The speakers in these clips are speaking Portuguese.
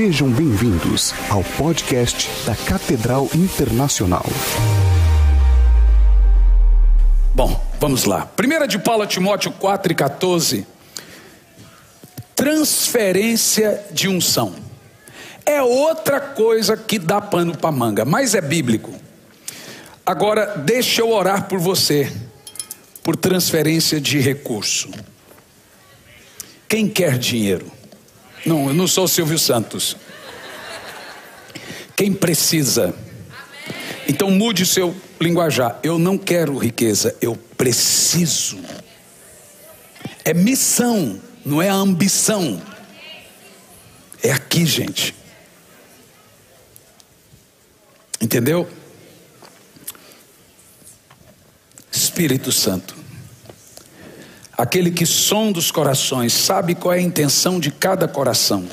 Sejam bem-vindos ao podcast da Catedral Internacional. Bom, vamos lá. Primeira de Paulo Timóteo 4 e 14. Transferência de unção. É outra coisa que dá pano para manga, mas é bíblico. Agora, deixa eu orar por você, por transferência de recurso. Quem quer dinheiro? Não, eu não sou Silvio Santos. Quem precisa? Então mude seu linguajar. Eu não quero riqueza, eu preciso. É missão, não é ambição. É aqui, gente. Entendeu? Espírito Santo, aquele que sonda os corações, sabe qual é a intenção de cada coração.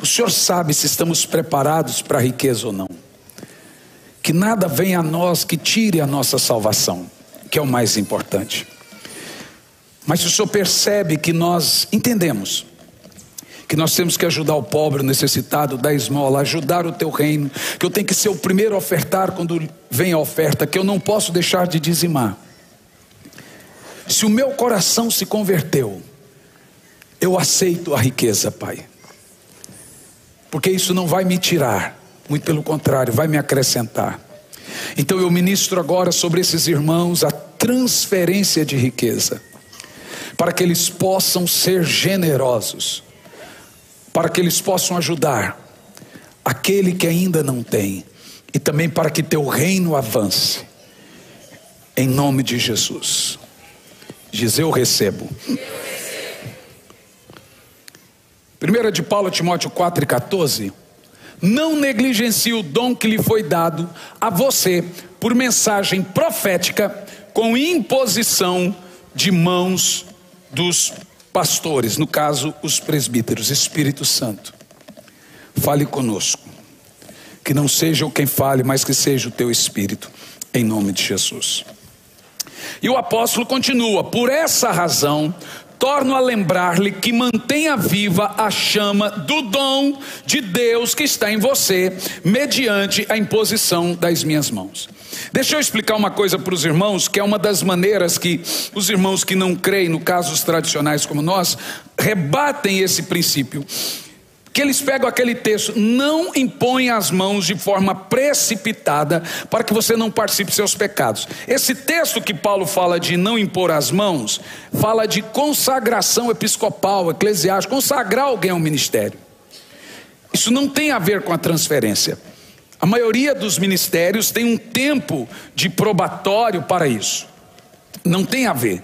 O Senhor sabe se estamos preparados para a riqueza ou não. Que nada venha a nós que tire a nossa salvação, que é o mais importante. Mas o Senhor percebe que nós entendemos que nós temos que ajudar o pobre, o necessitado, dar esmola, ajudar o teu reino, que eu tenho que ser o primeiro a ofertar quando vem a oferta, que eu não posso deixar de dizimar. Se o meu coração se converteu, eu aceito a riqueza, Pai, porque isso não vai me tirar, muito pelo contrário, vai me acrescentar. Então eu ministro agora sobre esses irmãos a transferência de riqueza, para que eles possam ser generosos para que eles possam ajudar aquele que ainda não tem, e também para que teu reino avance, em nome de Jesus. Diz eu recebo. Primeira de Paulo Timóteo 4 e 14. Não negligencie o dom que lhe foi dado a você por mensagem profética com imposição de mãos dos pastores, no caso os presbíteros, Espírito Santo, fale conosco. Que não seja o quem fale, mas que seja o teu Espírito, em nome de Jesus. E o apóstolo continua: por essa razão, torno a lembrar-lhe que mantenha viva a chama do dom de Deus que está em você, mediante a imposição das minhas mãos. Deixa eu explicar uma coisa para os irmãos, que é uma das maneiras que os irmãos que não creem, no caso os tradicionais como nós, rebatem esse princípio. Que eles pegam aquele texto, não impõe as mãos de forma precipitada para que você não participe dos seus pecados. Esse texto que Paulo fala de não impor as mãos, fala de consagração episcopal, eclesiástica, consagrar alguém ao ministério. Isso não tem a ver com a transferência. A maioria dos ministérios tem um tempo de probatório para isso. Não tem a ver.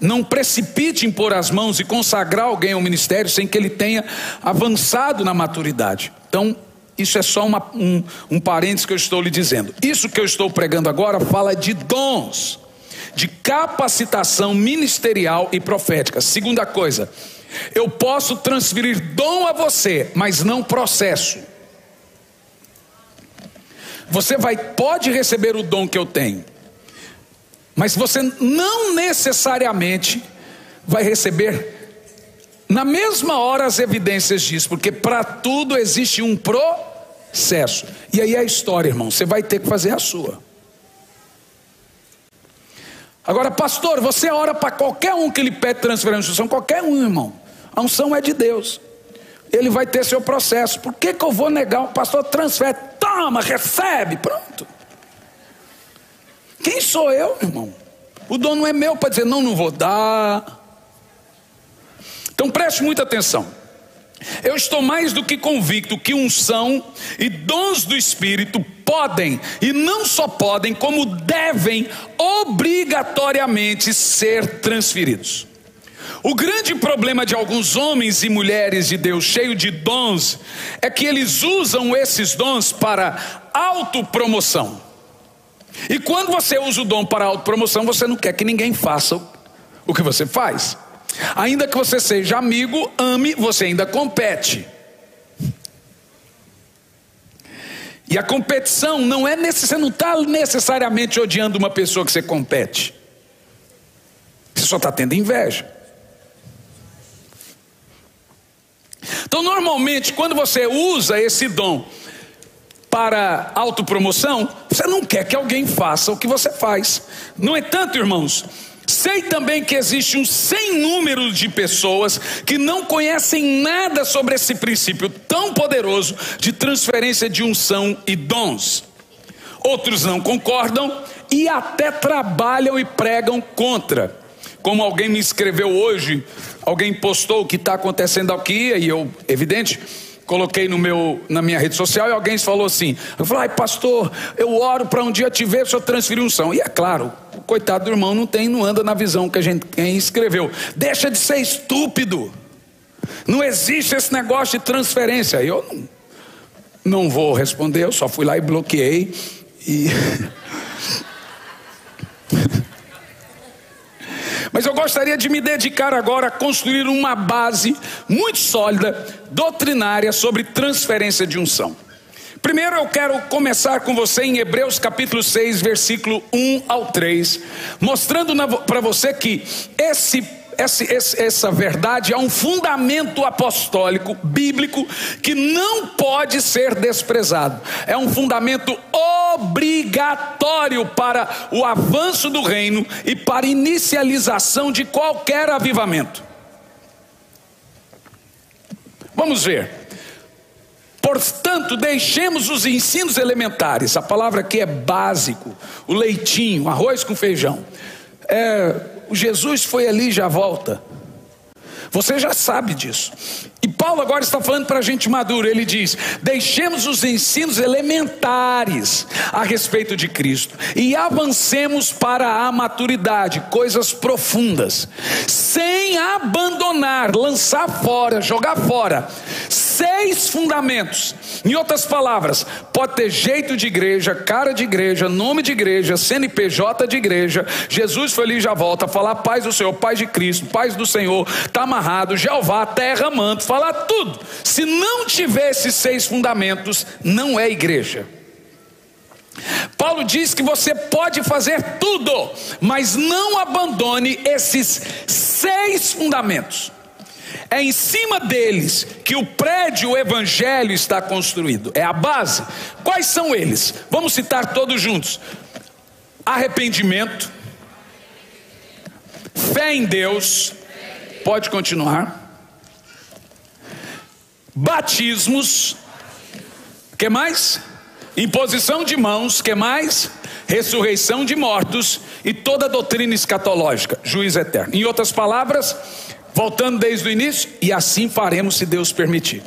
Não precipite em pôr as mãos e consagrar alguém ao ministério sem que ele tenha avançado na maturidade. Então, isso é só uma, um, um parênteses que eu estou lhe dizendo. Isso que eu estou pregando agora fala de dons, de capacitação ministerial e profética. Segunda coisa, eu posso transferir dom a você, mas não processo. Você vai pode receber o dom que eu tenho, mas você não necessariamente vai receber na mesma hora as evidências disso, porque para tudo existe um processo. E aí é a história, irmão, você vai ter que fazer a sua. Agora, pastor, você ora para qualquer um que lhe pede transferência de unção, qualquer um, irmão. A unção é de Deus. Ele vai ter seu processo. Por que, que eu vou negar? O pastor transfere toma, recebe, pronto. Quem sou eu, irmão? O dono é meu para dizer, não, não vou dar. Então preste muita atenção. Eu estou mais do que convicto que unção e dons do Espírito podem, e não só podem, como devem obrigatoriamente ser transferidos. O grande problema de alguns homens e mulheres de Deus cheios de dons é que eles usam esses dons para autopromoção. E quando você usa o dom para autopromoção, você não quer que ninguém faça o que você faz. Ainda que você seja amigo, ame, você ainda compete. E a competição não é necessário, você não está necessariamente odiando uma pessoa que você compete. Você só está tendo inveja. Então, normalmente, quando você usa esse dom para autopromoção, você não quer que alguém faça o que você faz. No entanto, irmãos, sei também que existe um sem número de pessoas que não conhecem nada sobre esse princípio tão poderoso de transferência de unção e dons. Outros não concordam e até trabalham e pregam contra. Como alguém me escreveu hoje, alguém postou o que está acontecendo aqui, e eu, evidente, coloquei no meu, na minha rede social e alguém falou assim: eu falei, pastor, eu oro para um dia te ver, o senhor transferir unção. E é claro, o coitado do irmão não tem, não anda na visão que a gente quem escreveu. Deixa de ser estúpido. Não existe esse negócio de transferência. Eu não, não vou responder, eu só fui lá e bloqueei. E Mas eu gostaria de me dedicar agora a construir uma base muito sólida, doutrinária, sobre transferência de unção. Primeiro eu quero começar com você em Hebreus capítulo 6, versículo 1 ao 3, mostrando para você que esse essa, essa verdade é um fundamento apostólico, bíblico, que não pode ser desprezado. É um fundamento obrigatório para o avanço do reino e para inicialização de qualquer avivamento. Vamos ver. Portanto, deixemos os ensinos elementares. A palavra aqui é básico, o leitinho, arroz com feijão. É, o Jesus foi ali e já volta. Você já sabe disso. E Paulo agora está falando para a gente madura. Ele diz: deixemos os ensinos elementares a respeito de Cristo e avancemos para a maturidade, coisas profundas, sem abandonar, lançar fora, jogar fora seis fundamentos. Em outras palavras, pode ter jeito de igreja, cara de igreja, nome de igreja, CNPJ de igreja. Jesus foi ali e já volta, falar paz do Senhor, paz de Cristo, paz do Senhor, está amarrado, Jeová, terra, manto, falar tudo. Se não tiver esses seis fundamentos, não é igreja. Paulo diz que você pode fazer tudo, mas não abandone esses seis fundamentos. É em cima deles que o prédio evangelho está construído. É a base. Quais são eles? Vamos citar todos juntos: arrependimento, fé em Deus. Pode continuar. Batismos. Que mais? Imposição de mãos, que mais? Ressurreição de mortos e toda doutrina escatológica, juiz eterno. Em outras palavras, Voltando desde o início, e assim faremos se Deus permitir.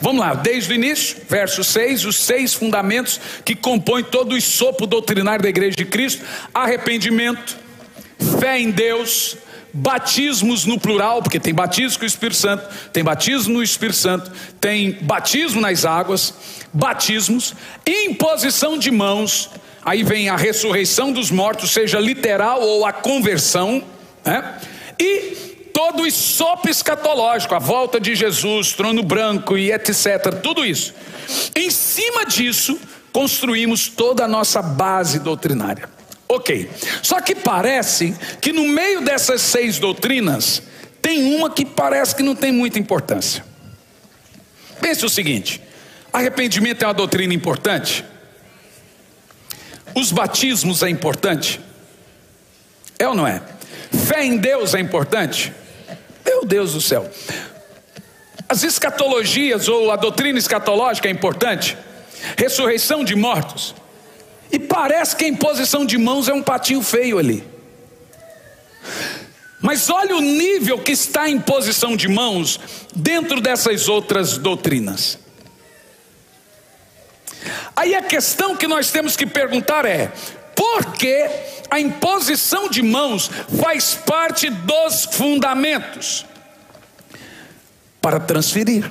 Vamos lá, desde o início, verso 6, os seis fundamentos que compõem todo o sopo doutrinário da igreja de Cristo: arrependimento, fé em Deus, batismos no plural, porque tem batismo com o Espírito Santo, tem batismo no Espírito Santo, tem batismo nas águas, batismos, imposição de mãos, aí vem a ressurreição dos mortos, seja literal ou a conversão, né? E todo o sopo escatológico, a volta de Jesus, trono branco e etc., tudo isso. Em cima disso, construímos toda a nossa base doutrinária. Ok, só que parece que no meio dessas seis doutrinas, tem uma que parece que não tem muita importância. Pense o seguinte: arrependimento é uma doutrina importante? Os batismos é importante? É ou não é? Fé em Deus é importante? Deus do céu. As escatologias ou a doutrina escatológica é importante. Ressurreição de mortos. E parece que a imposição de mãos é um patinho feio ali. Mas olha o nível que está a imposição de mãos dentro dessas outras doutrinas. Aí a questão que nós temos que perguntar é: por que a imposição de mãos faz parte dos fundamentos para transferir.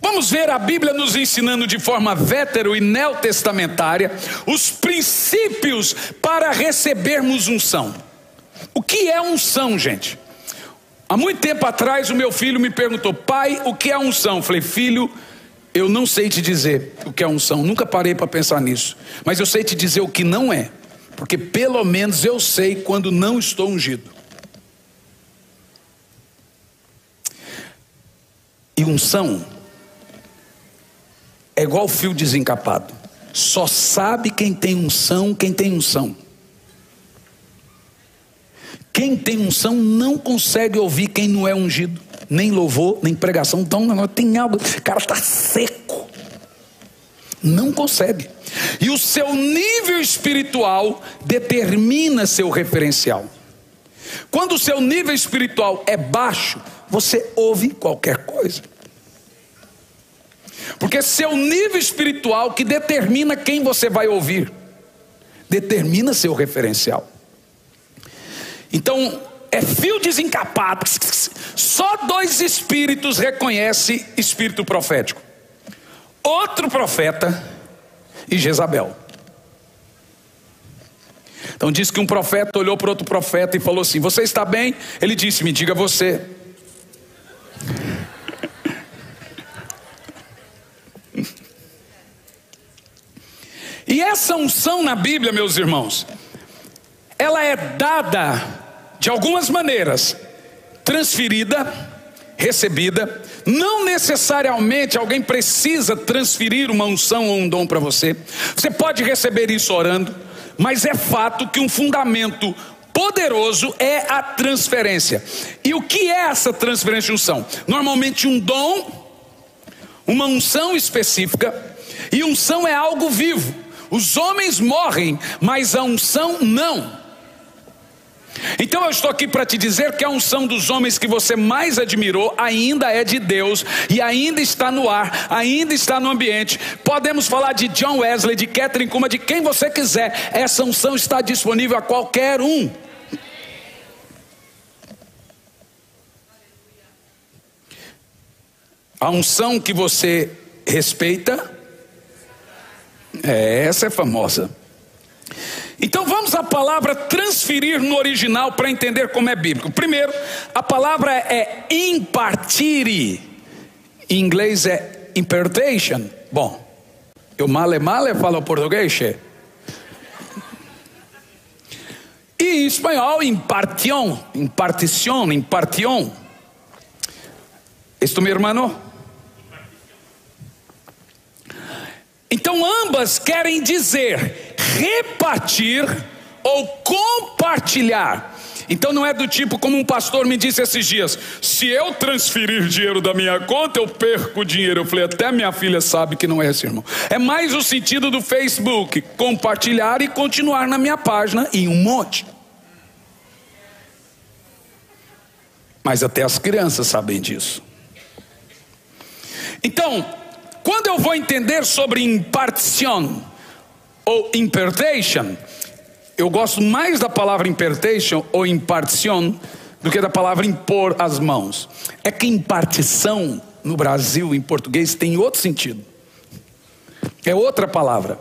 Vamos ver a Bíblia nos ensinando de forma vétero e neotestamentária os princípios para recebermos unção. O que é unção, gente? Há muito tempo atrás o meu filho me perguntou, pai, o que é unção? Eu falei, filho, eu não sei te dizer o que é unção, nunca parei para pensar nisso, mas eu sei te dizer o que não é, porque pelo menos eu sei quando não estou ungido. E unção é igual fio desencapado. Só sabe quem tem unção, quem tem unção. Quem tem unção não consegue ouvir quem não é ungido, nem louvor, nem pregação. Então, tem algo, o cara está seco. Não consegue. E o seu nível espiritual determina seu referencial. Quando o seu nível espiritual é baixo, você ouve qualquer coisa. Porque seu nível espiritual que determina quem você vai ouvir, determina seu referencial. Então, é fio desencapado. Só dois espíritos reconhecem espírito profético: outro profeta e Jezabel. Então diz que um profeta olhou para outro profeta e falou assim: Você está bem? Ele disse: Me diga você. E essa unção na Bíblia, meus irmãos, ela é dada de algumas maneiras, transferida, recebida, não necessariamente alguém precisa transferir uma unção ou um dom para você. Você pode receber isso orando, mas é fato que um fundamento poderoso é a transferência. E o que é essa transferência de unção? Normalmente um dom, uma unção específica, e unção é algo vivo. Os homens morrem, mas a unção não. Então eu estou aqui para te dizer que a unção dos homens que você mais admirou ainda é de Deus e ainda está no ar, ainda está no ambiente. Podemos falar de John Wesley, de Catherine Kuma, de quem você quiser. Essa unção está disponível a qualquer um. A unção que você respeita é, essa é famosa. Então vamos à palavra transferir no original para entender como é bíblico. Primeiro, a palavra é impartire. Em inglês é impartation. Bom, eu male male falo português. E em espanhol, impartião, impartição, impartião. Esto, meu irmão? Então ambas querem dizer repartir ou compartilhar. Então não é do tipo como um pastor me disse esses dias: se eu transferir dinheiro da minha conta, eu perco dinheiro. Eu falei, até minha filha sabe que não é assim, irmão. É mais o sentido do Facebook: compartilhar e continuar na minha página em um monte. Mas até as crianças sabem disso. Então, quando eu vou entender sobre impartição ou impartation, eu gosto mais da palavra impartation ou impartição do que da palavra impor as mãos. É que impartição no Brasil, em português, tem outro sentido. É outra palavra.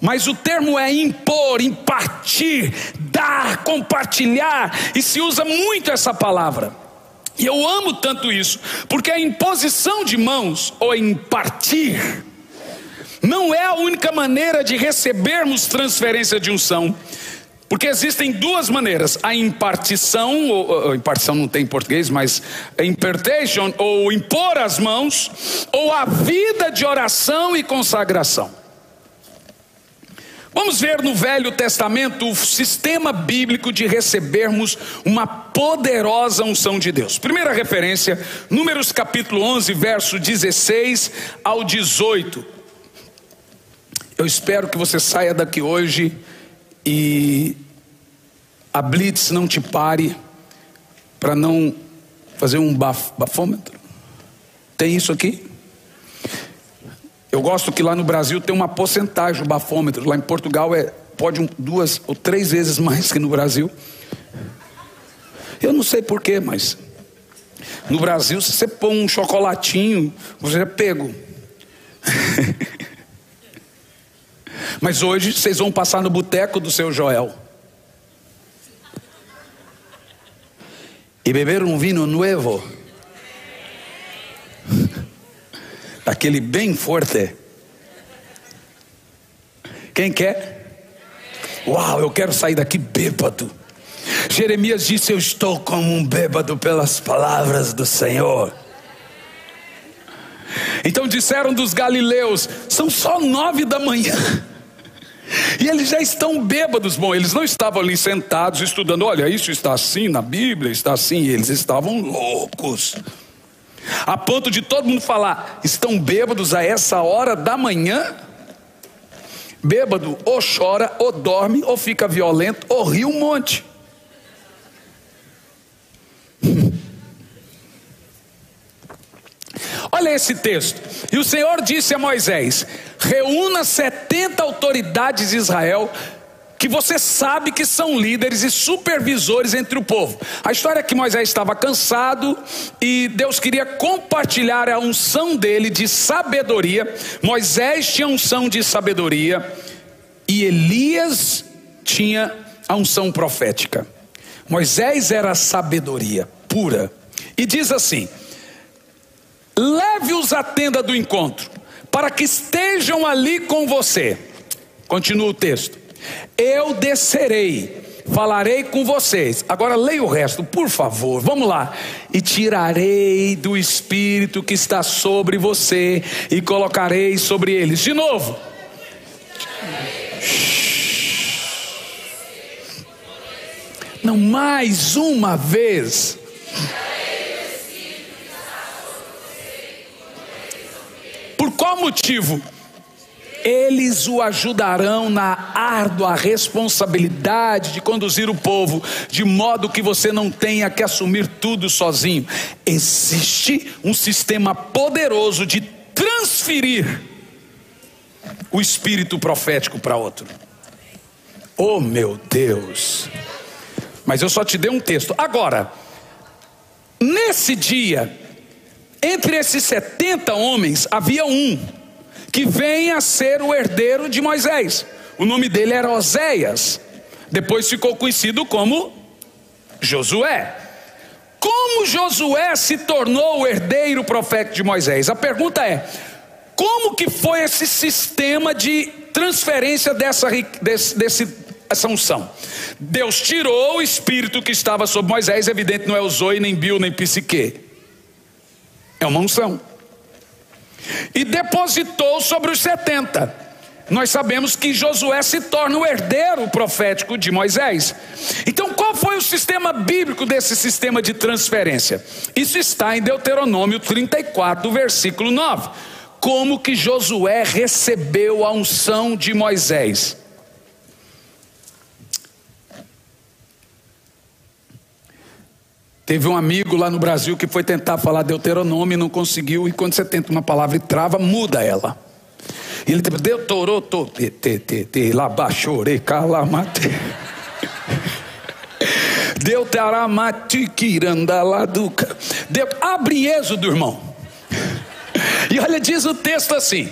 Mas o termo é impor, impartir, dar, compartilhar, e se usa muito essa palavra. E eu amo tanto isso, porque a imposição de mãos, ou impartir, não é a única maneira de recebermos transferência de unção. Porque existem duas maneiras: a impartição, ou, ou impartição não tem em português, mas impartation, ou impor as mãos, ou a vida de oração e consagração. Vamos ver no Velho Testamento o sistema bíblico de recebermos uma poderosa unção de Deus. Primeira referência, Números capítulo 11, verso 16 ao 18. Eu espero que você saia daqui hoje e a blitz não te pare para não fazer um baf, bafômetro. Tem isso aqui? Eu gosto que lá no Brasil tem uma porcentagem, o bafômetro. Lá em Portugal é pode duas ou três vezes mais que no Brasil. Eu não sei porquê, mas no Brasil, se você põe um chocolatinho, você é pego. mas hoje vocês vão passar no boteco do seu Joel. E beber um vinho novo aquele bem forte. Quem quer? Uau, eu quero sair daqui bêbado. Jeremias disse: Eu estou como um bêbado pelas palavras do Senhor. Então disseram dos galileus: são só nove da manhã. E eles já estão bêbados. Bom, eles não estavam ali sentados estudando, olha, isso está assim na Bíblia, está assim. Eles estavam loucos. A ponto de todo mundo falar: estão bêbados a essa hora da manhã? Bêbado ou chora, ou dorme, ou fica violento, ou ri um monte. Olha esse texto. E o Senhor disse a Moisés: reúna 70 autoridades de Israel, que você sabe que são líderes e supervisores entre o povo. A história é que Moisés estava cansado e Deus queria compartilhar a unção dele de sabedoria. Moisés tinha unção de sabedoria e Elias tinha a unção profética. Moisés era sabedoria pura. E diz assim: leve-os à tenda do encontro, para que estejam ali com você. Continua o texto. Eu descerei, falarei com vocês. Agora leia o resto, por favor. Vamos lá. E tirarei do espírito que está sobre você e colocarei sobre eles. De novo. Não mais uma vez. Por qual motivo? Eles o ajudarão na árdua responsabilidade de conduzir o povo, de modo que você não tenha que assumir tudo sozinho. Existe um sistema poderoso de transferir o espírito profético para outro. Oh meu Deus! Mas eu só te dei um texto. Agora, nesse dia, entre esses 70 homens, havia um que vem a ser o herdeiro de Moisés. O nome dele era Oséias. Depois ficou conhecido como Josué. Como Josué se tornou o herdeiro profeta de Moisés? A pergunta é: como que foi esse sistema de transferência dessa, desse, desse, essa unção? Deus tirou o espírito que estava sobre Moisés, evidente não é o Zoe, nem Bill, nem Psique. É uma unção. E depositou sobre os 70. Nós sabemos que Josué se torna o herdeiro profético de Moisés. Então, qual foi o sistema bíblico desse sistema de transferência? Isso está em Deuteronômio 34, versículo 9. Como que Josué recebeu a unção de Moisés? Teve um amigo lá no Brasil que foi tentar falar Deuteronômio e não conseguiu, e quando você tenta uma palavra e trava, muda ela. Ele teve Deuteroto, te, labachore, calamate. Deuteramatiquirandaladuca. Abre Êxodo, irmão. E olha, diz o texto assim: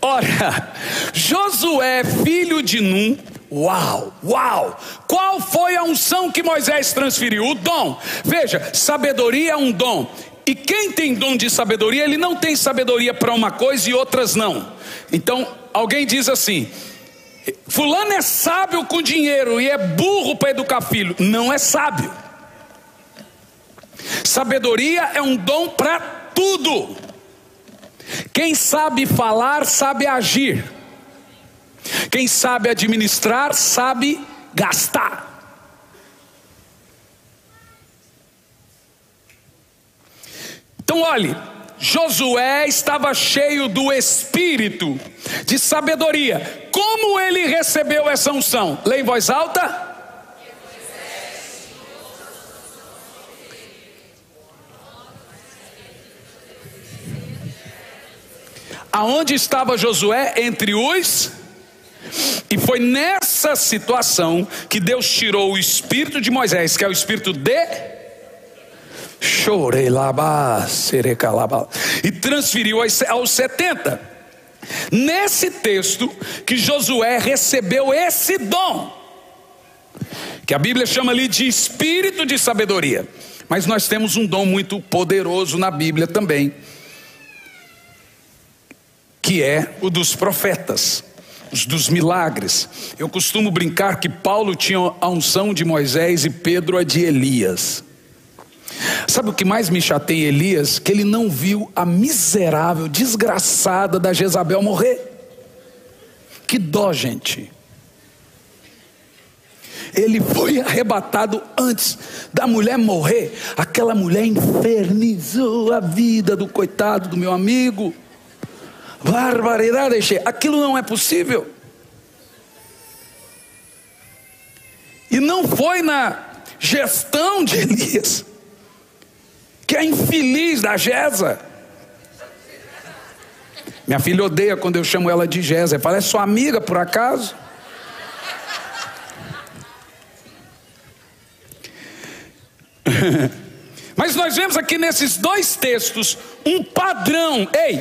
Ora, Josué, filho de Num, Uau, uau! Qual foi a unção que Moisés transferiu? O dom. Veja, sabedoria é um dom. E quem tem dom de sabedoria, ele não tem sabedoria para uma coisa e outras não. Então, alguém diz assim: Fulano é sábio com dinheiro e é burro para educar filho. Não é sábio. Sabedoria é um dom para tudo. Quem sabe falar, sabe agir. Quem sabe administrar, sabe gastar. Então, olhe, Josué estava cheio do espírito de sabedoria. Como ele recebeu essa unção? Lê em voz alta. Aonde estava Josué? Entre os e foi nessa situação que Deus tirou o espírito de Moisés, que é o espírito de e transferiu aos 70. Nesse texto que Josué recebeu esse dom, que a Bíblia chama ali de espírito de sabedoria. Mas nós temos um dom muito poderoso na Bíblia também, que é o dos profetas os dos milagres. Eu costumo brincar que Paulo tinha a unção de Moisés e Pedro a de Elias. Sabe o que mais me chateia Elias? Que ele não viu a miserável, desgraçada da Jezabel morrer. Que dó, gente. Ele foi arrebatado antes da mulher morrer. Aquela mulher infernizou a vida do coitado do meu amigo. Barbaridade, aquilo não é possível. E não foi na gestão de Elias, que é infeliz da Gesa. Minha filha odeia quando eu chamo ela de Gesa. Fala, é sua amiga por acaso? Mas nós vemos aqui nesses dois textos um padrão, ei,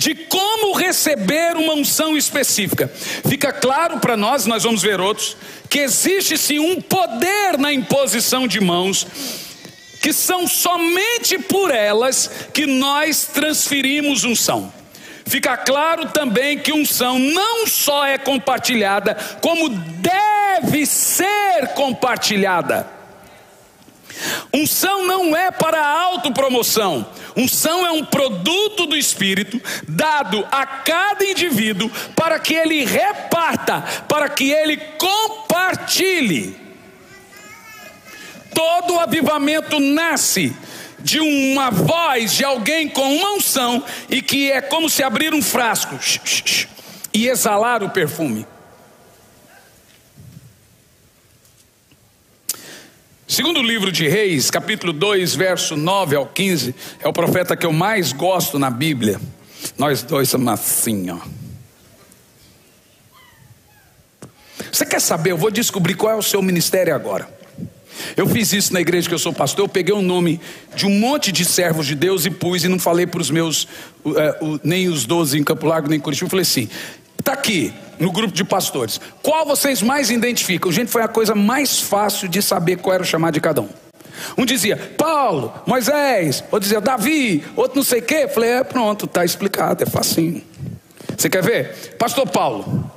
de como receber uma unção específica. Fica claro para nós, nós vamos ver outros, que existe sim um poder na imposição de mãos, que são somente por elas que nós transferimos unção. Fica claro também que unção não só é compartilhada, como deve ser compartilhada. Unção não é para autopromoção. Unção é um produto do Espírito dado a cada indivíduo para que ele reparta, para que ele compartilhe. Todo avivamento nasce de uma voz de alguém com uma unção e que é como se abrir um frasco e exalar o perfume. Segundo livro de Reis, capítulo 2, verso 9 ao 15, é o profeta que eu mais gosto na Bíblia. Nós dois somos assim, ó. Você quer saber? Eu vou descobrir qual é o seu ministério agora. Eu fiz isso na igreja que eu sou pastor. Eu peguei o nome de um monte de servos de Deus e pus, e não falei para os meus, uh, uh, nem os doze em Campo Largo, nem em Curitiba. Eu falei assim: Está aqui no grupo de pastores. Qual vocês mais identificam? Gente, foi a coisa mais fácil de saber qual era o chamado de cada um. Um dizia Paulo, Moisés, outro dizia Davi, outro não sei o quê. Falei, é pronto, está explicado, é facinho. Você quer ver? Pastor Paulo,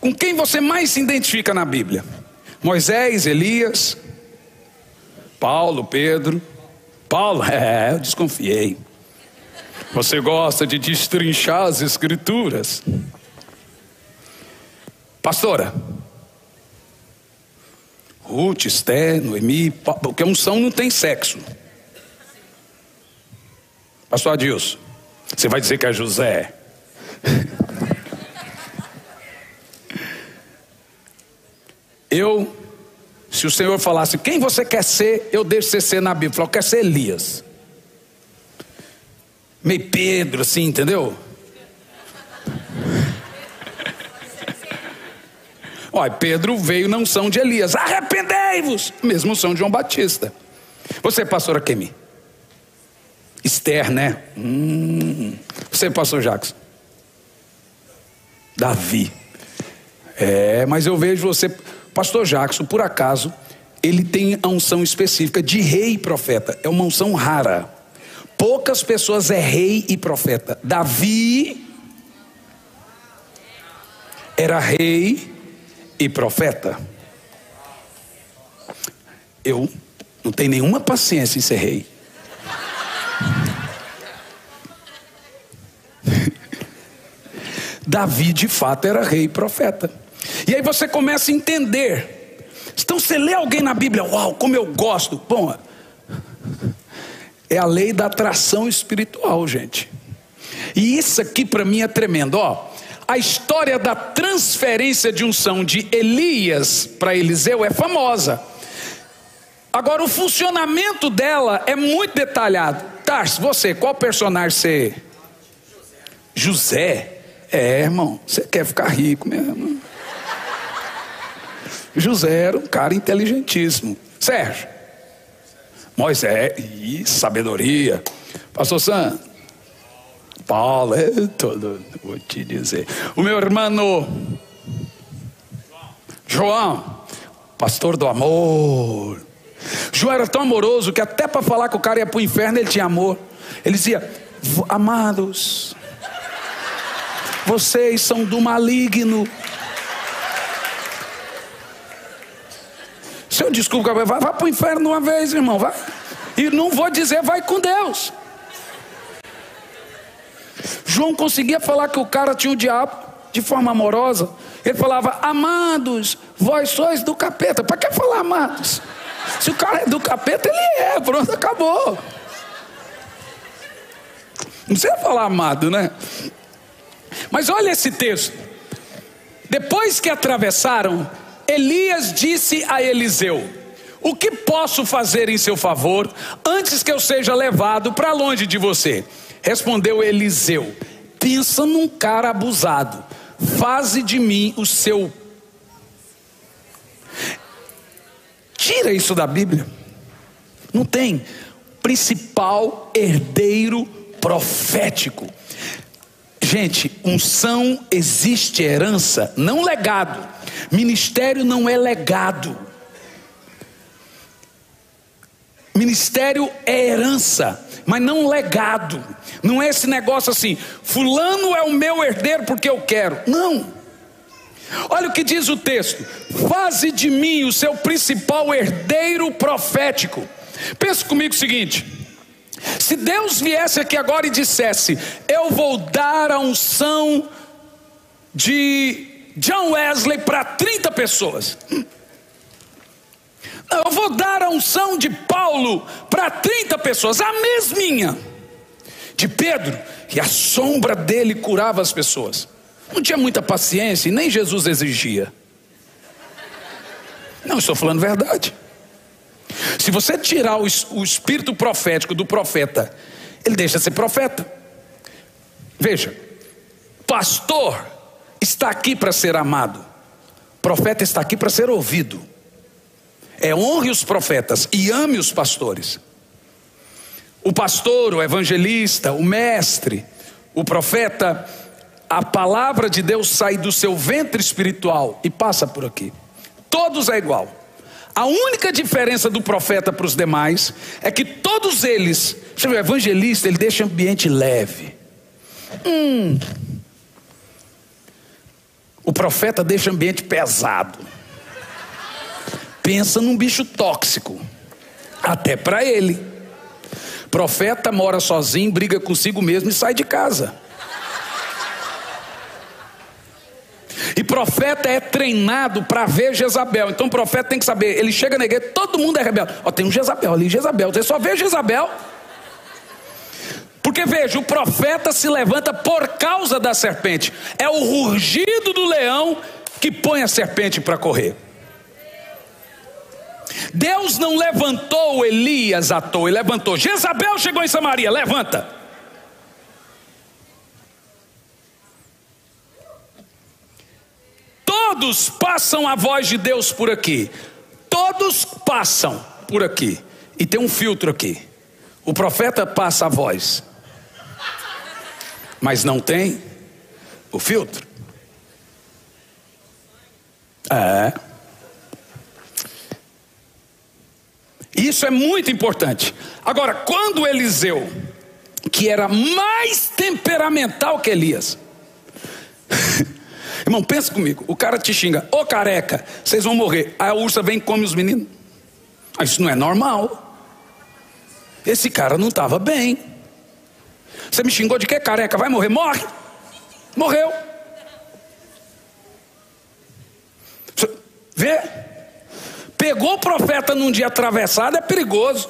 com quem você mais se identifica na Bíblia? Moisés, Elias, Paulo, Pedro. Paulo, é, eu desconfiei. Você gosta de destrinchar as escrituras. Pastora, Ruth, Esté, Noemi, porque unção não tem sexo. Pastor Adilson, você vai dizer que é José. Eu, se o Senhor falasse, quem você quer ser, eu deixo você ser na Bíblia. Eu quero ser Elias. Meio Pedro, assim, entendeu? Olha, Pedro veio na unção de Elias, arrependei-vos, mesmo unção de João Batista. Você, pastora Kemi? Esther, né? Hum. Você, pastor Jacques? Davi. É, mas eu vejo você, pastor Jackson, por acaso, ele tem a unção específica de rei e profeta. É uma unção rara. Poucas pessoas é rei e profeta. Davi era rei e profeta. Eu não tenho nenhuma paciência em ser rei. Davi de fato era rei e profeta. E aí você começa a entender. Então você lê alguém na Bíblia, uau, como eu gosto. Bom, é a lei da atração espiritual, gente. E isso aqui para mim é tremendo, ó a história da transferência de unção de Elias para Eliseu é famosa. Agora, o funcionamento dela é muito detalhado. Tars, você, qual personagem você? José. É, irmão, você quer ficar rico mesmo. José era um cara inteligentíssimo. Sérgio. Moisés, e sabedoria. Pastor Sam, Paulo, é todo, vou te dizer. O meu irmão João, pastor do amor. João era tão amoroso que até para falar que o cara ia para o inferno ele tinha amor. Ele dizia: Amados, vocês são do maligno. Se eu desculpo, vai, vai para o inferno uma vez, irmão, vai. E não vou dizer vai com Deus. João conseguia falar que o cara tinha o diabo de forma amorosa. Ele falava, amados, vós sois do capeta. Para que falar amados? Se o cara é do capeta, ele é, pronto, acabou. Não precisa falar amado, né? Mas olha esse texto. Depois que atravessaram, Elias disse a Eliseu: O que posso fazer em seu favor antes que eu seja levado para longe de você? Respondeu Eliseu: Pensa num cara abusado. Faze de mim o seu. Tira isso da Bíblia. Não tem. Principal herdeiro profético. Gente, unção existe herança, não legado. Ministério não é legado. Ministério é herança, mas não legado. Não é esse negócio assim, fulano é o meu herdeiro porque eu quero. Não. Olha o que diz o texto: faze de mim o seu principal herdeiro profético. Pensa comigo o seguinte: se Deus viesse aqui agora e dissesse, eu vou dar a unção de John Wesley para 30 pessoas. Eu vou dar a unção de Paulo para 30 pessoas, a mesminha. De Pedro, e a sombra dele curava as pessoas. Não tinha muita paciência e nem Jesus exigia. Não, estou falando verdade. Se você tirar o, o espírito profético do profeta, ele deixa de ser profeta. Veja, pastor está aqui para ser amado, profeta está aqui para ser ouvido. É honre os profetas e ame os pastores. O pastor, o evangelista, o mestre, o profeta, a palavra de Deus sai do seu ventre espiritual e passa por aqui. Todos é igual. A única diferença do profeta para os demais é que todos eles, o evangelista, ele deixa ambiente leve. Hum. O profeta deixa ambiente pesado. Pensa num bicho tóxico, até para ele. Profeta mora sozinho, briga consigo mesmo e sai de casa. E profeta é treinado para ver Jezabel. Então o profeta tem que saber, ele chega na igreja, todo mundo é rebelde. Ó, tem um Jezabel ali, Jezabel. Você só vê Jezabel. Porque veja, o profeta se levanta por causa da serpente. É o rugido do leão que põe a serpente para correr. Deus não levantou Elias à toa, ele levantou. Jezabel chegou em Samaria, levanta. Todos passam a voz de Deus por aqui. Todos passam por aqui. E tem um filtro aqui. O profeta passa a voz. Mas não tem o filtro. É. Isso é muito importante. Agora, quando Eliseu, que era mais temperamental que Elias, Irmão, pensa comigo. O cara te xinga, ô careca, vocês vão morrer. Aí a ursa vem e come os meninos. Ah, isso não é normal. Esse cara não estava bem. Você me xingou de que careca? Vai morrer? Morre. Morreu. Vê? Pegou o profeta num dia atravessado, é perigoso.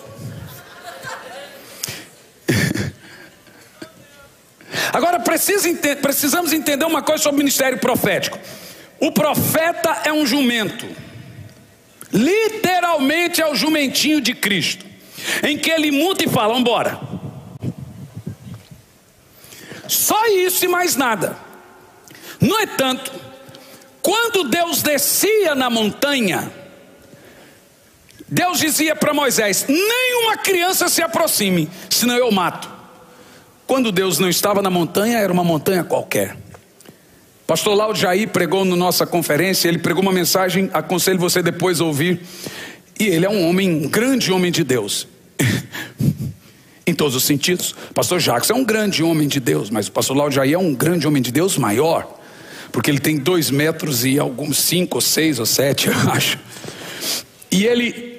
Agora precisa, precisamos entender uma coisa sobre o ministério profético. O profeta é um jumento, literalmente é o jumentinho de Cristo, em que ele muda e fala: embora. Só isso e mais nada. No entanto, quando Deus descia na montanha, Deus dizia para Moisés: nenhuma criança se aproxime, senão eu mato. Quando Deus não estava na montanha, era uma montanha qualquer. Pastor Laudo Jair pregou na nossa conferência, ele pregou uma mensagem, aconselho você depois a ouvir. E ele é um homem, um grande homem de Deus. em todos os sentidos. Pastor Jacques é um grande homem de Deus, mas o pastor Laudo Jair é um grande homem de Deus maior. Porque ele tem dois metros e alguns cinco ou seis ou sete, eu acho. E ele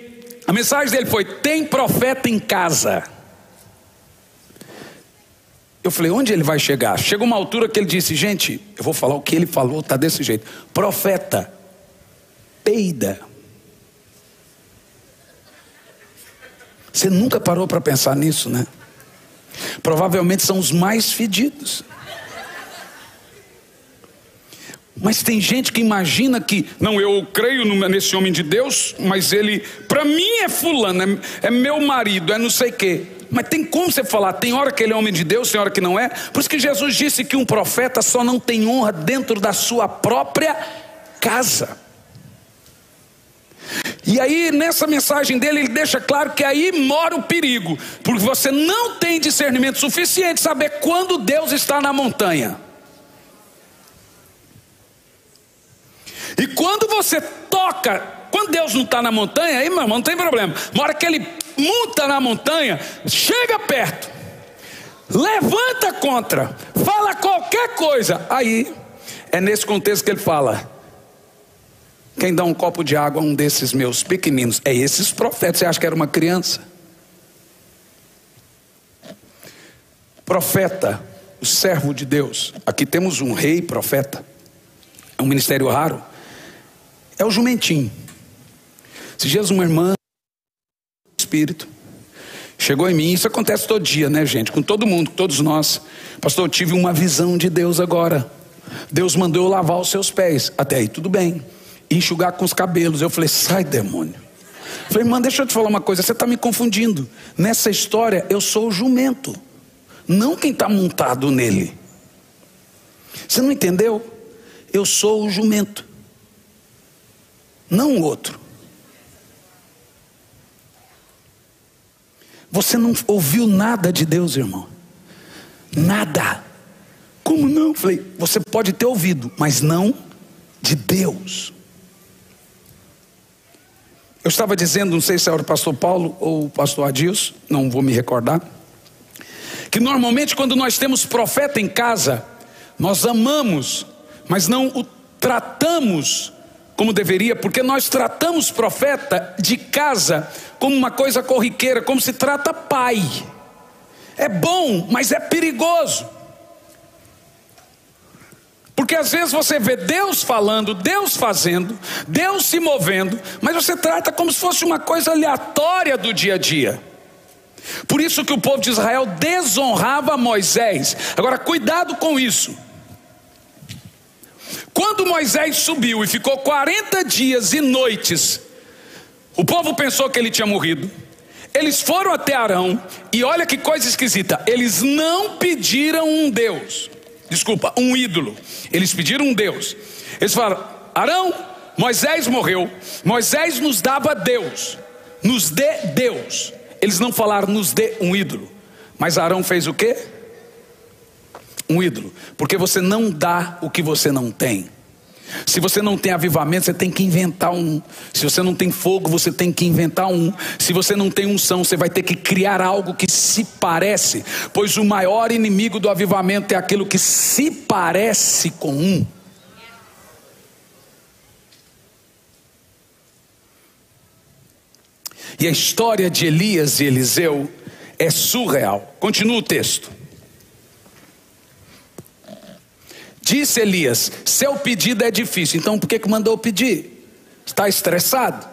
A mensagem dele foi: tem profeta em casa. Eu falei, onde ele vai chegar? Chegou uma altura que ele disse, gente, eu vou falar o que ele falou, tá desse jeito. Profeta, peida. Você nunca parou para pensar nisso, né? Provavelmente são os mais fedidos. Mas tem gente que imagina que, não, eu creio nesse homem de Deus, mas ele, para mim é fulano, é, é, meu marido, é não sei o quê. Mas tem como você falar, tem hora que ele é homem de Deus, tem hora que não é. Por isso que Jesus disse que um profeta só não tem honra dentro da sua própria casa. E aí, nessa mensagem dele, ele deixa claro que aí mora o perigo, porque você não tem discernimento suficiente saber quando Deus está na montanha. E quando você toca, quando Deus não está na montanha, aí, meu irmão, não tem problema. Uma hora que ele monta na montanha, chega perto, levanta contra, fala qualquer coisa. Aí, é nesse contexto que ele fala: quem dá um copo de água a um desses meus pequeninos? É esses profetas. Você acha que era uma criança? Profeta, o servo de Deus. Aqui temos um rei profeta. É um ministério raro é o jumentinho. Se dias uma irmã, espírito, chegou em mim, isso acontece todo dia, né, gente? Com todo mundo, com todos nós. Pastor, eu tive uma visão de Deus agora. Deus mandou eu lavar os seus pés. Até aí, tudo bem. Enxugar com os cabelos. Eu falei, sai, demônio. falei, irmã, deixa eu te falar uma coisa, você está me confundindo. Nessa história, eu sou o jumento, não quem está montado nele. Você não entendeu? Eu sou o jumento não o outro. Você não ouviu nada de Deus, irmão. Nada. Como não? Falei, você pode ter ouvido, mas não de Deus. Eu estava dizendo, não sei se era o pastor Paulo ou o pastor Adilson, não vou me recordar, que normalmente quando nós temos profeta em casa, nós amamos, mas não o tratamos como deveria, porque nós tratamos profeta de casa como uma coisa corriqueira, como se trata pai. É bom, mas é perigoso. Porque às vezes você vê Deus falando, Deus fazendo, Deus se movendo, mas você trata como se fosse uma coisa aleatória do dia a dia. Por isso que o povo de Israel desonrava Moisés. Agora, cuidado com isso. Quando Moisés subiu e ficou 40 dias e noites, o povo pensou que ele tinha morrido. Eles foram até Arão e olha que coisa esquisita, eles não pediram um Deus. Desculpa, um ídolo. Eles pediram um Deus. Eles falaram: Arão, Moisés morreu. Moisés nos dava Deus. Nos dê Deus. Eles não falaram nos dê um ídolo. Mas Arão fez o quê? Um ídolo, porque você não dá o que você não tem. Se você não tem avivamento, você tem que inventar um. Se você não tem fogo, você tem que inventar um. Se você não tem unção, você vai ter que criar algo que se parece, pois o maior inimigo do avivamento é aquilo que se parece com um. E a história de Elias e Eliseu é surreal. Continua o texto. Disse Elias: Seu pedido é difícil, então por que, que mandou pedir? Está estressado?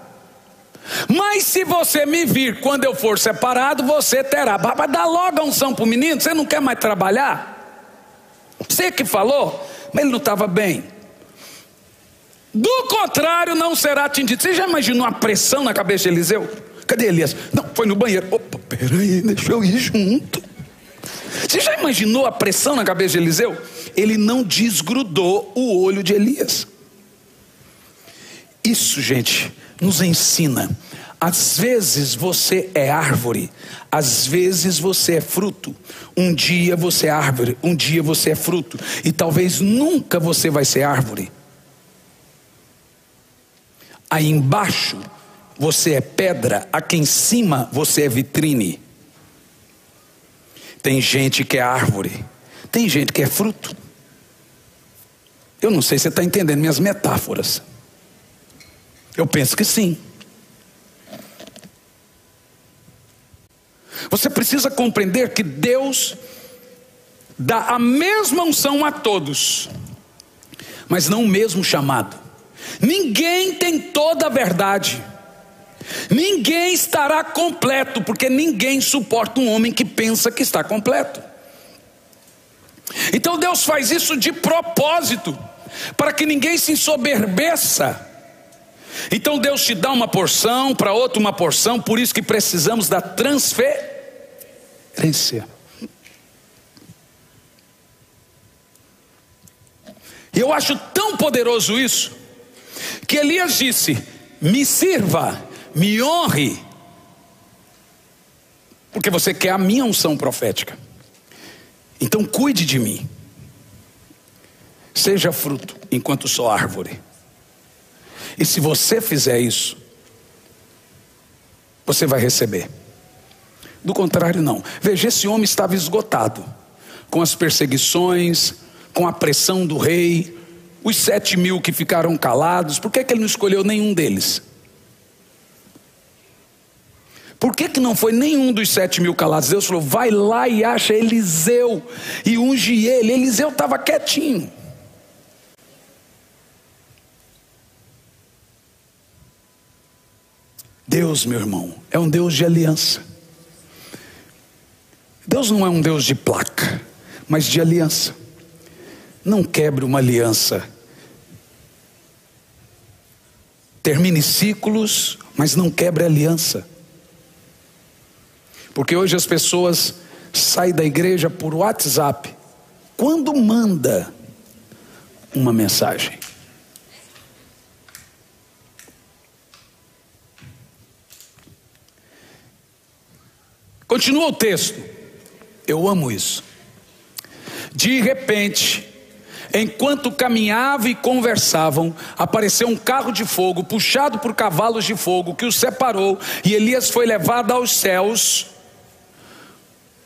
Mas se você me vir quando eu for separado, você terá. Vai dar logo a unção para o menino, você não quer mais trabalhar? Você que falou, mas ele não estava bem. Do contrário, não será atingido. Você já imaginou a pressão na cabeça de Eliseu? Cadê Elias? Não, foi no banheiro. Opa, peraí, deixa eu ir junto. Você já imaginou a pressão na cabeça de Eliseu? Ele não desgrudou o olho de Elias. Isso, gente, nos ensina. Às vezes você é árvore, às vezes você é fruto. Um dia você é árvore, um dia você é fruto, e talvez nunca você vai ser árvore. Aí embaixo você é pedra, aqui em cima você é vitrine. Tem gente que é árvore, tem gente que é fruto. Eu não sei se você está entendendo minhas metáforas. Eu penso que sim. Você precisa compreender que Deus dá a mesma unção a todos, mas não o mesmo chamado. Ninguém tem toda a verdade. Ninguém estará completo, porque ninguém suporta um homem que pensa que está completo. Então Deus faz isso de propósito, para que ninguém se ensoberbeça. Então Deus te dá uma porção, para outro uma porção, por isso que precisamos da transferência. E eu acho tão poderoso isso, que Elias disse: me sirva, me honre, porque você quer a minha unção profética. Então cuide de mim. Seja fruto enquanto sou árvore. E se você fizer isso, você vai receber. Do contrário, não. Veja, esse homem estava esgotado com as perseguições, com a pressão do rei, os sete mil que ficaram calados, por que, que ele não escolheu nenhum deles? Por que, que não foi nenhum dos sete mil calados? Deus falou: vai lá e acha Eliseu e unge ele. Eliseu estava quietinho. Deus, meu irmão, é um Deus de aliança. Deus não é um Deus de placa, mas de aliança. Não quebre uma aliança. Termine ciclos, mas não quebre aliança. Porque hoje as pessoas saem da igreja por WhatsApp. Quando manda uma mensagem? Continua o texto. Eu amo isso. De repente, Enquanto caminhavam e conversavam, apareceu um carro de fogo, puxado por cavalos de fogo, que os separou, e Elias foi levado aos céus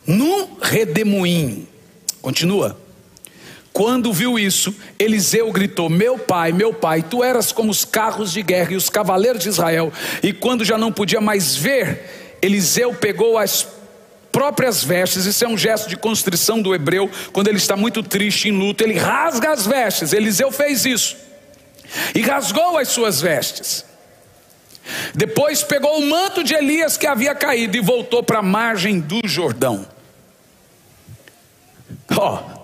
num redemoinho. Continua. Quando viu isso, Eliseu gritou: Meu pai, meu pai, tu eras como os carros de guerra e os cavaleiros de Israel. E quando já não podia mais ver, Eliseu pegou as próprias vestes, isso é um gesto de constrição do hebreu, quando ele está muito triste, em luto, ele rasga as vestes. Eliseu fez isso e rasgou as suas vestes. Depois pegou o manto de Elias que havia caído e voltou para a margem do Jordão. Ó, oh,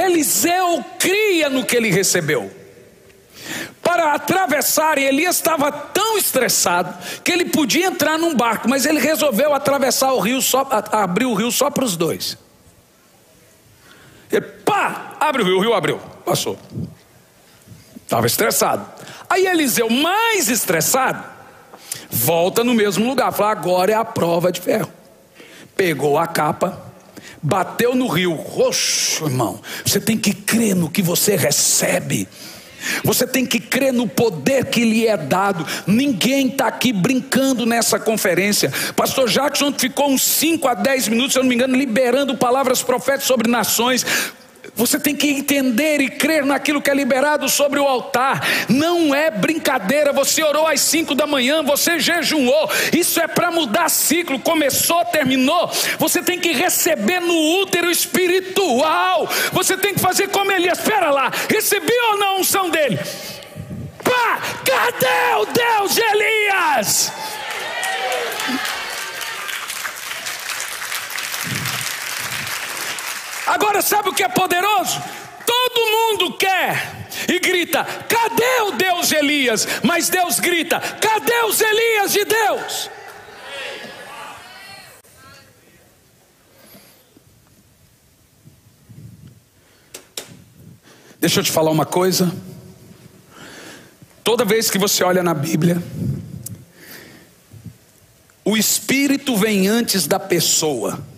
Eliseu cria no que ele recebeu para atravessar, Elias estava tão estressado que ele podia entrar num barco, mas ele resolveu atravessar o rio, só, abrir o rio só para os dois. Ele, pá, abre o rio, o rio abriu, passou. Estava estressado. Aí Eliseu, mais estressado, volta no mesmo lugar, fala: agora é a prova de ferro. Pegou a capa, bateu no rio, roxo, irmão. Você tem que crer no que você recebe. Você tem que crer no poder que lhe é dado. Ninguém está aqui brincando nessa conferência. Pastor Jackson ficou uns 5 a 10 minutos, se eu não me engano, liberando palavras proféticas sobre nações. Você tem que entender e crer naquilo que é liberado sobre o altar. Não é brincadeira. Você orou às 5 da manhã, você jejuou. Isso é para mudar ciclo. Começou, terminou. Você tem que receber no útero espiritual. Você tem que fazer como Elias. Espera lá, recebi ou não a unção dele? Pá, cadê o Deus de Elias? Agora, sabe o que é poderoso? Todo mundo quer e grita: cadê o Deus de Elias? Mas Deus grita: cadê os Elias de Deus? Deixa eu te falar uma coisa. Toda vez que você olha na Bíblia, o Espírito vem antes da pessoa.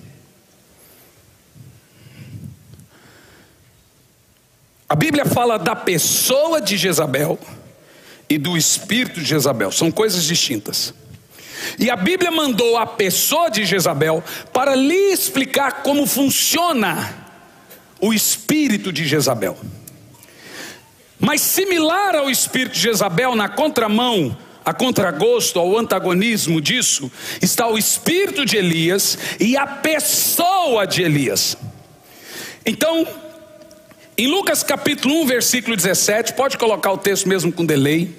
A Bíblia fala da pessoa de Jezabel e do espírito de Jezabel, são coisas distintas. E a Bíblia mandou a pessoa de Jezabel para lhe explicar como funciona o espírito de Jezabel. Mas similar ao espírito de Jezabel, na contramão, a contragosto, ao antagonismo disso, está o espírito de Elias e a pessoa de Elias. Então, em Lucas capítulo 1, versículo 17, pode colocar o texto mesmo com delay.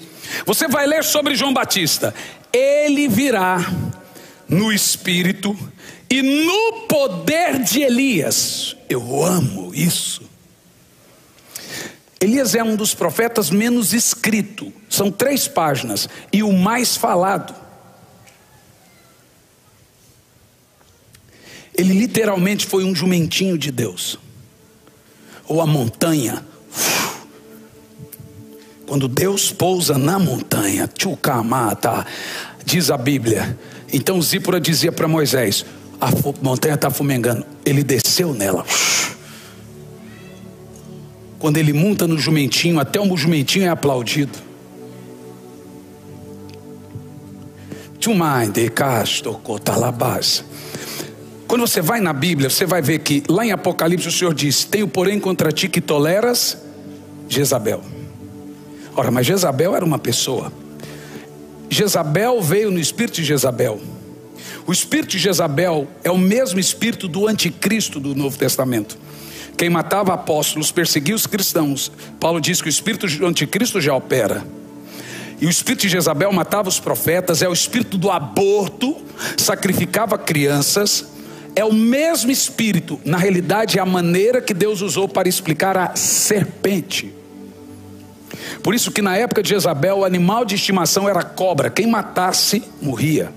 Você vai ler sobre João Batista. Ele virá no espírito e no poder de Elias. Eu amo isso. Elias é um dos profetas menos escrito, são três páginas, e o mais falado. Ele literalmente foi um jumentinho de Deus, ou a montanha. Quando Deus pousa na montanha, tchukamata, diz a Bíblia. Então Zípora dizia para Moisés: a montanha está fumegando. Ele desceu nela. Quando ele monta no jumentinho, até o jumentinho é aplaudido. Quando você vai na Bíblia, você vai ver que lá em Apocalipse o Senhor diz: Tenho, porém, contra ti que toleras Jezabel. Ora, mas Jezabel era uma pessoa. Jezabel veio no espírito de Jezabel. O espírito de Jezabel é o mesmo espírito do anticristo do Novo Testamento. Quem matava apóstolos perseguia os cristãos. Paulo diz que o espírito do anticristo já opera. E o espírito de Jezabel matava os profetas, é o espírito do aborto, sacrificava crianças. É o mesmo espírito, na realidade, é a maneira que Deus usou para explicar a serpente. Por isso que na época de Jezabel, o animal de estimação era cobra, quem matasse morria.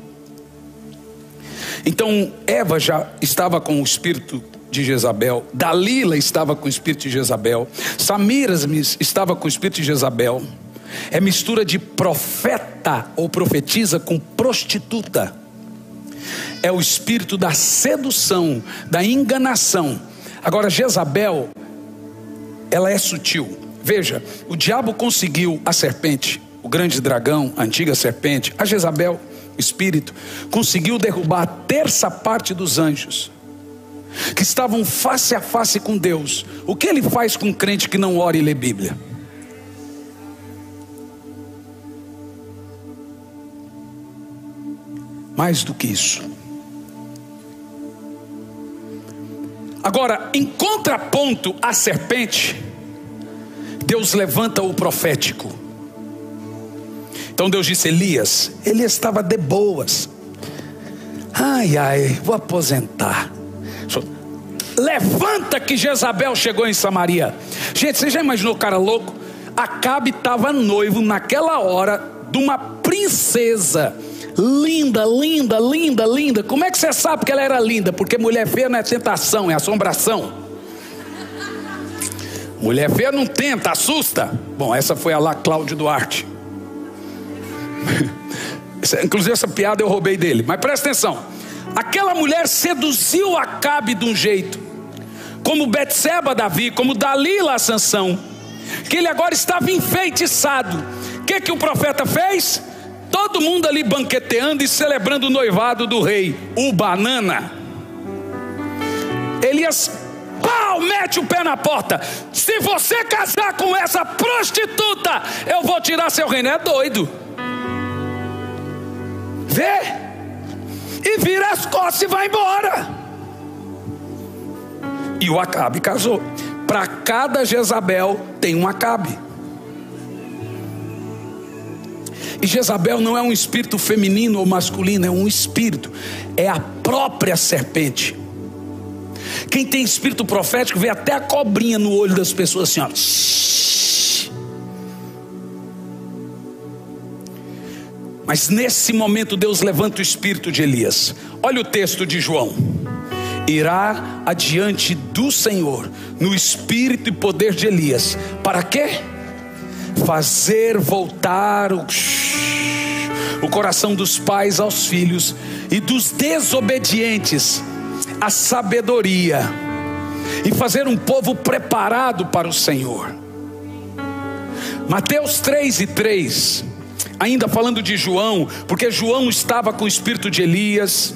Então Eva já estava com o espírito de Jezabel, Dalila estava com o espírito de Jezabel, Samiras estava com o espírito de Jezabel. É mistura de profeta ou profetiza com prostituta. É o espírito da sedução, da enganação. Agora, Jezabel, ela é sutil. Veja, o diabo conseguiu a serpente, o grande dragão, a antiga serpente, a Jezabel, espírito, conseguiu derrubar a terça parte dos anjos que estavam face a face com Deus. O que ele faz com um crente que não ora e lê Bíblia? Mais do que isso. Agora, em contraponto à serpente, Deus levanta o profético. Então Deus disse: Elias, ele estava de boas. Ai, ai, vou aposentar. Levanta que Jezabel chegou em Samaria. Gente, você já imaginou o cara louco? Acabe estava noivo naquela hora de uma princesa. Linda, linda, linda, linda. Como é que você sabe que ela era linda? Porque mulher feia não é tentação, é assombração. Mulher feia não tenta, assusta. Bom, essa foi a lá Cláudio Duarte. Inclusive essa piada eu roubei dele. Mas presta atenção. Aquela mulher seduziu Acabe de um jeito, como Betseba Davi, como Dalila Sansão, que ele agora estava enfeitiçado. O que que o profeta fez? Todo mundo ali banqueteando e celebrando o noivado do rei, o banana. Elias, pau, mete o pé na porta. Se você casar com essa prostituta, eu vou tirar seu reino. É doido. Vê? e vira as costas e vai embora. E o Acabe casou. Para cada Jezabel tem um Acabe. E Jezabel não é um espírito feminino ou masculino, é um espírito, é a própria serpente. Quem tem espírito profético vê até a cobrinha no olho das pessoas assim, ó. Mas nesse momento Deus levanta o espírito de Elias. Olha o texto de João. Irá adiante do Senhor no espírito e poder de Elias. Para quê? Fazer voltar o, o coração dos pais aos filhos e dos desobedientes a sabedoria e fazer um povo preparado para o Senhor. Mateus 3 e 3 ainda falando de João, porque João estava com o espírito de Elias.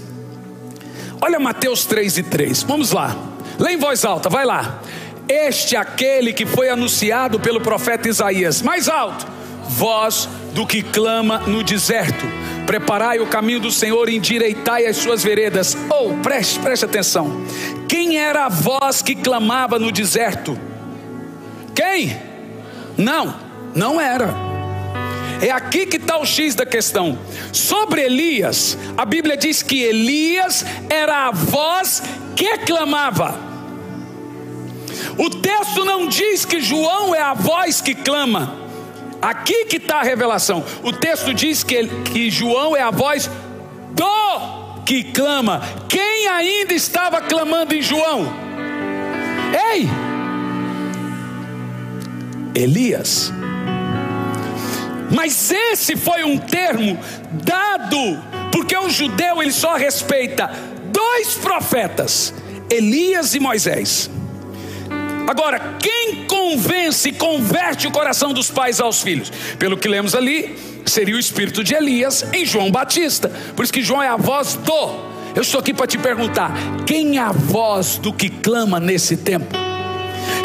Olha Mateus 3 e 3, vamos lá, lê em voz alta, vai lá. Este é aquele que foi anunciado pelo profeta Isaías, mais alto, voz do que clama no deserto. Preparai o caminho do Senhor, endireitai as suas veredas. Ou, oh, preste, preste atenção. Quem era a voz que clamava no deserto? Quem? Não, não era. É aqui que está o X da questão. Sobre Elias, a Bíblia diz que Elias era a voz que clamava. O texto não diz que João é a voz que clama. Aqui que está a revelação. O texto diz que, que João é a voz do que clama. Quem ainda estava clamando em João? Ei! Elias. Mas esse foi um termo dado, porque o judeu ele só respeita dois profetas, Elias e Moisés. Agora, quem convence e converte o coração dos pais aos filhos? Pelo que lemos ali, seria o espírito de Elias em João Batista. Por isso que João é a voz do. Eu estou aqui para te perguntar: quem é a voz do que clama nesse tempo?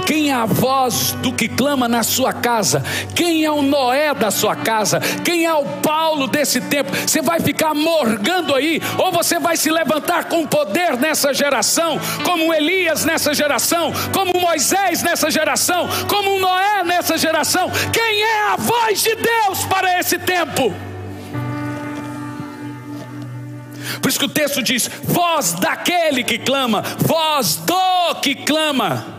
Quem é a voz do que clama na sua casa? Quem é o Noé da sua casa? Quem é o Paulo desse tempo? Você vai ficar morgando aí, ou você vai se levantar com poder nessa geração, como Elias nessa geração, como Moisés nessa geração, como Noé nessa geração? Quem é a voz de Deus para esse tempo? Por isso que o texto diz: voz daquele que clama, voz do que clama.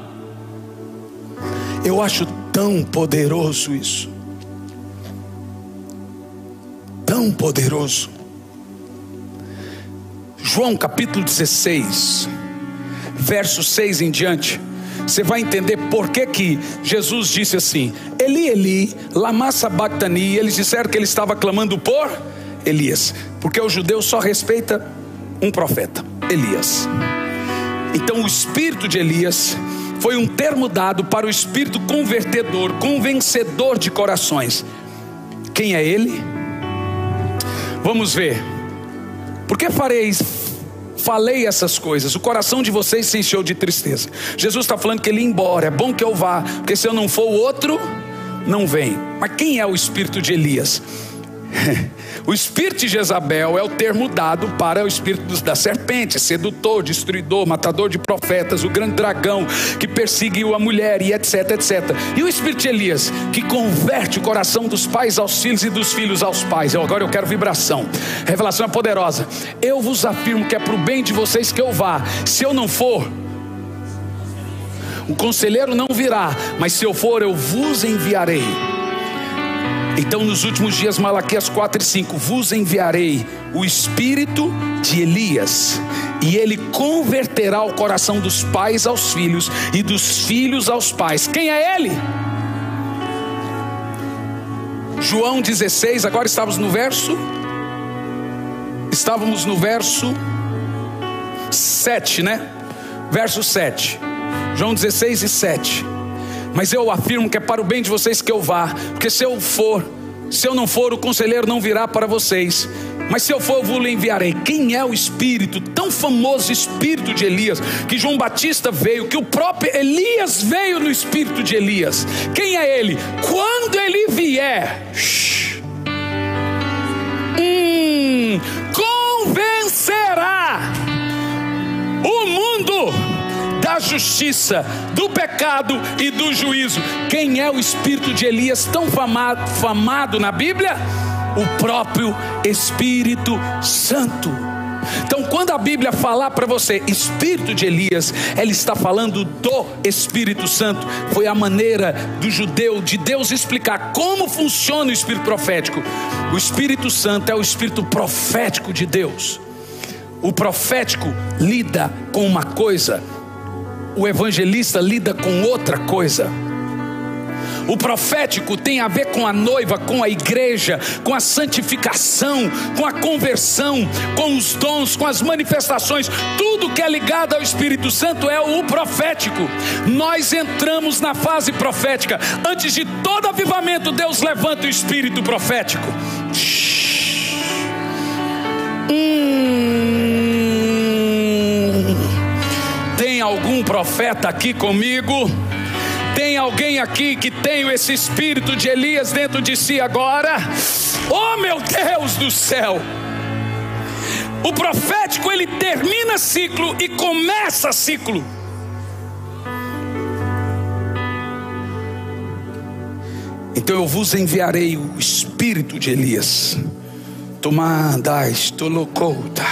Eu acho tão poderoso isso. Tão poderoso. João capítulo 16, verso 6 em diante. Você vai entender por que, que Jesus disse assim: Eli, Eli, lama sabachthani. Eles disseram que ele estava clamando por Elias, porque o judeu só respeita um profeta, Elias. Então o espírito de Elias foi um termo dado para o espírito convertedor, convencedor de corações. Quem é ele? Vamos ver. Por que fareis falei essas coisas, o coração de vocês se encheu de tristeza. Jesus está falando que ele ia embora, é bom que eu vá, porque se eu não for, o outro não vem. Mas quem é o espírito de Elias? O espírito de Jezabel é o termo dado para o espírito da serpente, sedutor, destruidor, matador de profetas, o grande dragão que perseguiu a mulher e etc, etc. E o espírito de Elias, que converte o coração dos pais aos filhos e dos filhos aos pais. Eu, agora eu quero vibração. Revelação é poderosa. Eu vos afirmo que é para o bem de vocês que eu vá. Se eu não for, o conselheiro não virá, mas se eu for, eu vos enviarei. Então, nos últimos dias, Malaquias 4 e 5: Vos enviarei o espírito de Elias, e ele converterá o coração dos pais aos filhos e dos filhos aos pais. Quem é ele? João 16, agora estávamos no verso. Estávamos no verso 7, né? Verso 7. João 16 e 7. Mas eu afirmo que é para o bem de vocês que eu vá, porque se eu for, se eu não for, o conselheiro não virá para vocês. Mas se eu for, eu vos enviarei. Quem é o Espírito, tão famoso Espírito de Elias, que João Batista veio, que o próprio Elias veio no Espírito de Elias? Quem é ele? Quando ele vier, hum, convencerá o mundo da justiça, do pecado e do juízo. Quem é o espírito de Elias tão famado, famado na Bíblia? O próprio Espírito Santo. Então, quando a Bíblia falar para você Espírito de Elias, ela está falando do Espírito Santo. Foi a maneira do judeu, de Deus explicar como funciona o Espírito profético. O Espírito Santo é o Espírito profético de Deus. O profético lida com uma coisa o evangelista lida com outra coisa. O profético tem a ver com a noiva, com a igreja, com a santificação, com a conversão, com os dons, com as manifestações, tudo que é ligado ao Espírito Santo é o profético. Nós entramos na fase profética. Antes de todo avivamento, Deus levanta o espírito profético. Hum algum profeta aqui comigo? Tem alguém aqui que tem esse espírito de Elias dentro de si agora? Oh meu Deus do céu! O profético ele termina ciclo e começa ciclo. Então eu vos enviarei o espírito de Elias. Tomandais, tolocouta.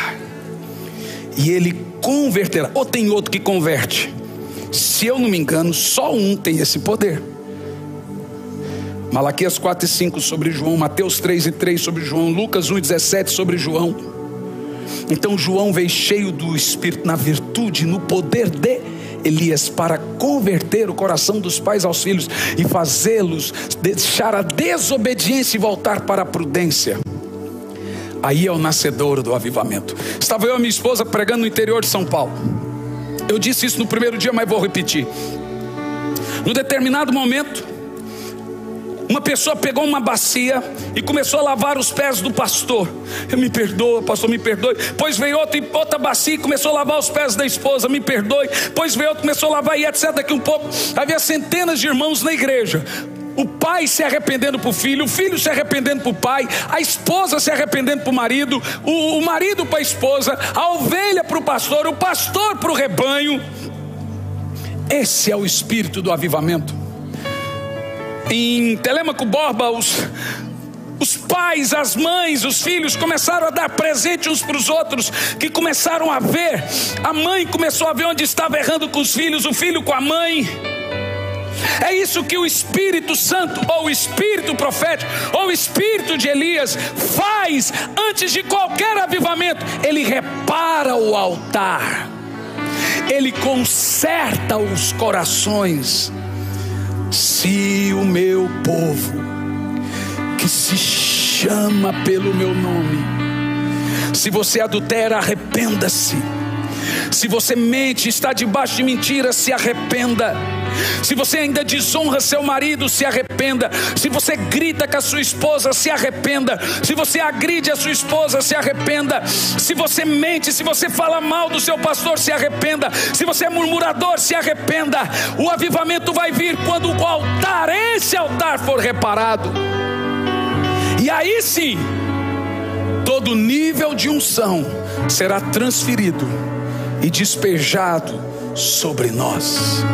E ele converterá. Ou tem outro que converte. Se eu não me engano, só um tem esse poder. Malaquias 4 e 5 sobre João, Mateus 3 e 3 sobre João, Lucas 1 e 17 sobre João. Então João veio cheio do Espírito na virtude, no poder de Elias para converter o coração dos pais aos filhos e fazê-los deixar a desobediência e voltar para a prudência. Aí é o nascedor do avivamento. Estava eu e minha esposa pregando no interior de São Paulo. Eu disse isso no primeiro dia, mas vou repetir. Num determinado momento, uma pessoa pegou uma bacia e começou a lavar os pés do pastor. Eu me perdoa, pastor, me perdoe. Pois veio outra, outra bacia e começou a lavar os pés da esposa, me perdoe. Pois veio outro, começou a lavar e etc. Daqui um pouco havia centenas de irmãos na igreja o pai se arrependendo para o filho, o filho se arrependendo para o pai, a esposa se arrependendo para o marido, o marido para a esposa, a ovelha para o pastor, o pastor para o rebanho. Esse é o espírito do avivamento. Em Telemaco Borba, os, os pais, as mães, os filhos começaram a dar presente uns para os outros, que começaram a ver. A mãe começou a ver onde estava errando com os filhos, o filho com a mãe. É isso que o Espírito Santo, ou o Espírito profético, ou o Espírito de Elias faz antes de qualquer avivamento. Ele repara o altar, ele conserta os corações. Se o meu povo, que se chama pelo meu nome, se você adultera, arrependa-se. Se você mente, está debaixo de mentira, se arrependa. Se você ainda desonra seu marido, se arrependa. Se você grita com a sua esposa, se arrependa. Se você agride a sua esposa, se arrependa. Se você mente, se você fala mal do seu pastor, se arrependa. Se você é murmurador, se arrependa. O avivamento vai vir quando o altar, esse altar, for reparado. E aí sim, todo nível de unção será transferido e despejado sobre nós.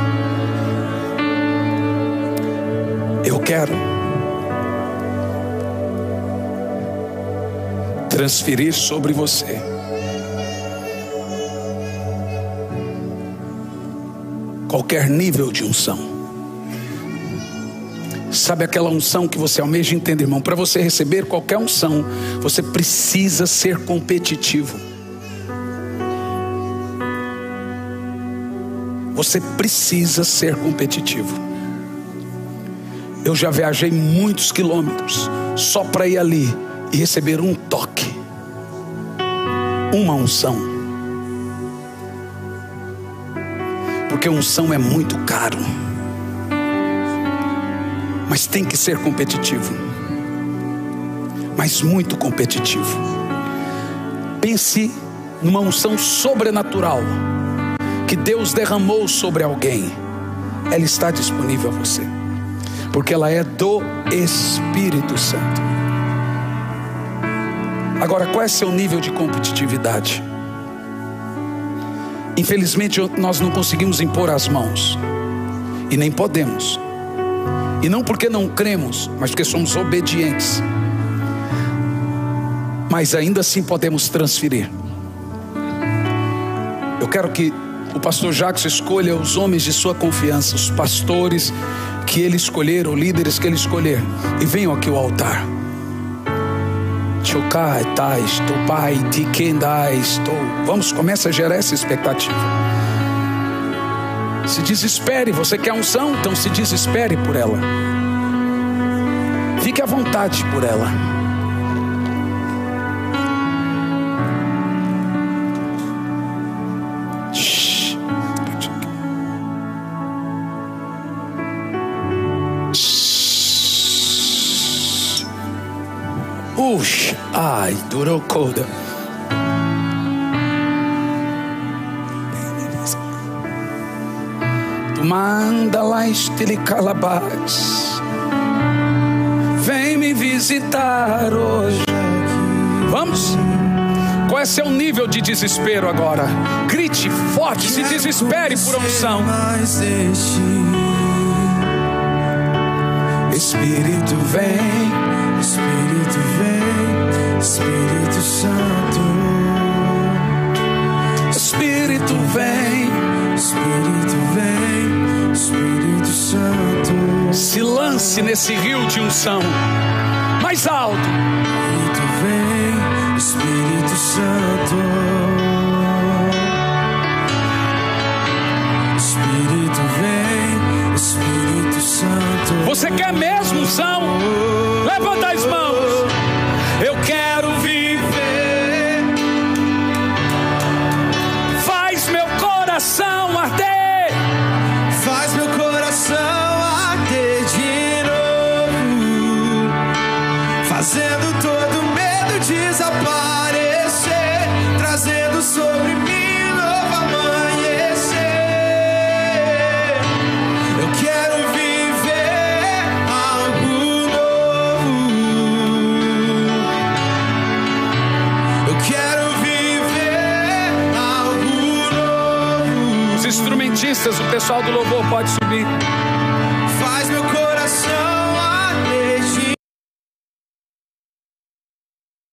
Quero transferir sobre você qualquer nível de unção. Sabe aquela unção que você almeja entender, irmão? Para você receber qualquer unção, você precisa ser competitivo. Você precisa ser competitivo. Eu já viajei muitos quilômetros só para ir ali e receber um toque, uma unção. Porque unção é muito caro, mas tem que ser competitivo mas muito competitivo. Pense numa unção sobrenatural que Deus derramou sobre alguém, ela está disponível a você, porque ela é do Espírito Santo. Agora, qual é seu nível de competitividade? Infelizmente, nós não conseguimos impor as mãos, e nem podemos, e não porque não cremos, mas porque somos obedientes. Mas ainda assim podemos transferir. Eu quero que o pastor Jacques escolha os homens de sua confiança, os pastores que ele escolher, ou líderes que ele escolher, e venham aqui ao altar. Vamos, começa a gerar essa expectativa. Se desespere, você quer unção, então se desespere por ela. Fique à vontade por ela. Ush, ai, durou coda. Manda lá estelicalabás. Vem me visitar hoje. Vamos? Qual é seu nível de desespero agora? Grite forte, se desespere por unção. Espírito vem, Espírito vem, Espírito Santo. Espírito vem, Espírito vem, Espírito Santo. se lance nesse rio de unção. Mais alto. Espírito vem, Espírito Santo. Você quer mesmo unção? Levanta as mãos. Eu quero viver. Faz meu coração arder. Faz meu coração arder de novo, fazendo todo medo desaparecer, trazendo sobre mim o pessoal do louvor pode subir.